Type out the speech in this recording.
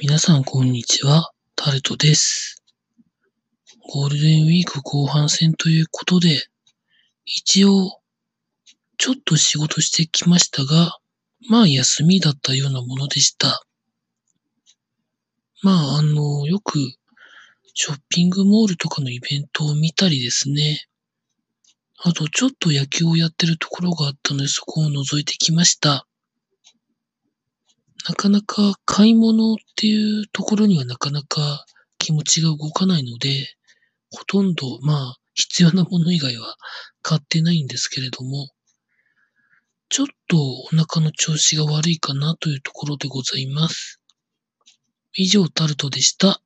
皆さんこんにちは、タルトです。ゴールデンウィーク後半戦ということで、一応、ちょっと仕事してきましたが、まあ休みだったようなものでした。まああの、よくショッピングモールとかのイベントを見たりですね。あとちょっと野球をやってるところがあったのでそこを覗いてきました。なかなか買い物っていうところにはなかなか気持ちが動かないので、ほとんどまあ必要なもの以外は買ってないんですけれども、ちょっとお腹の調子が悪いかなというところでございます。以上タルトでした。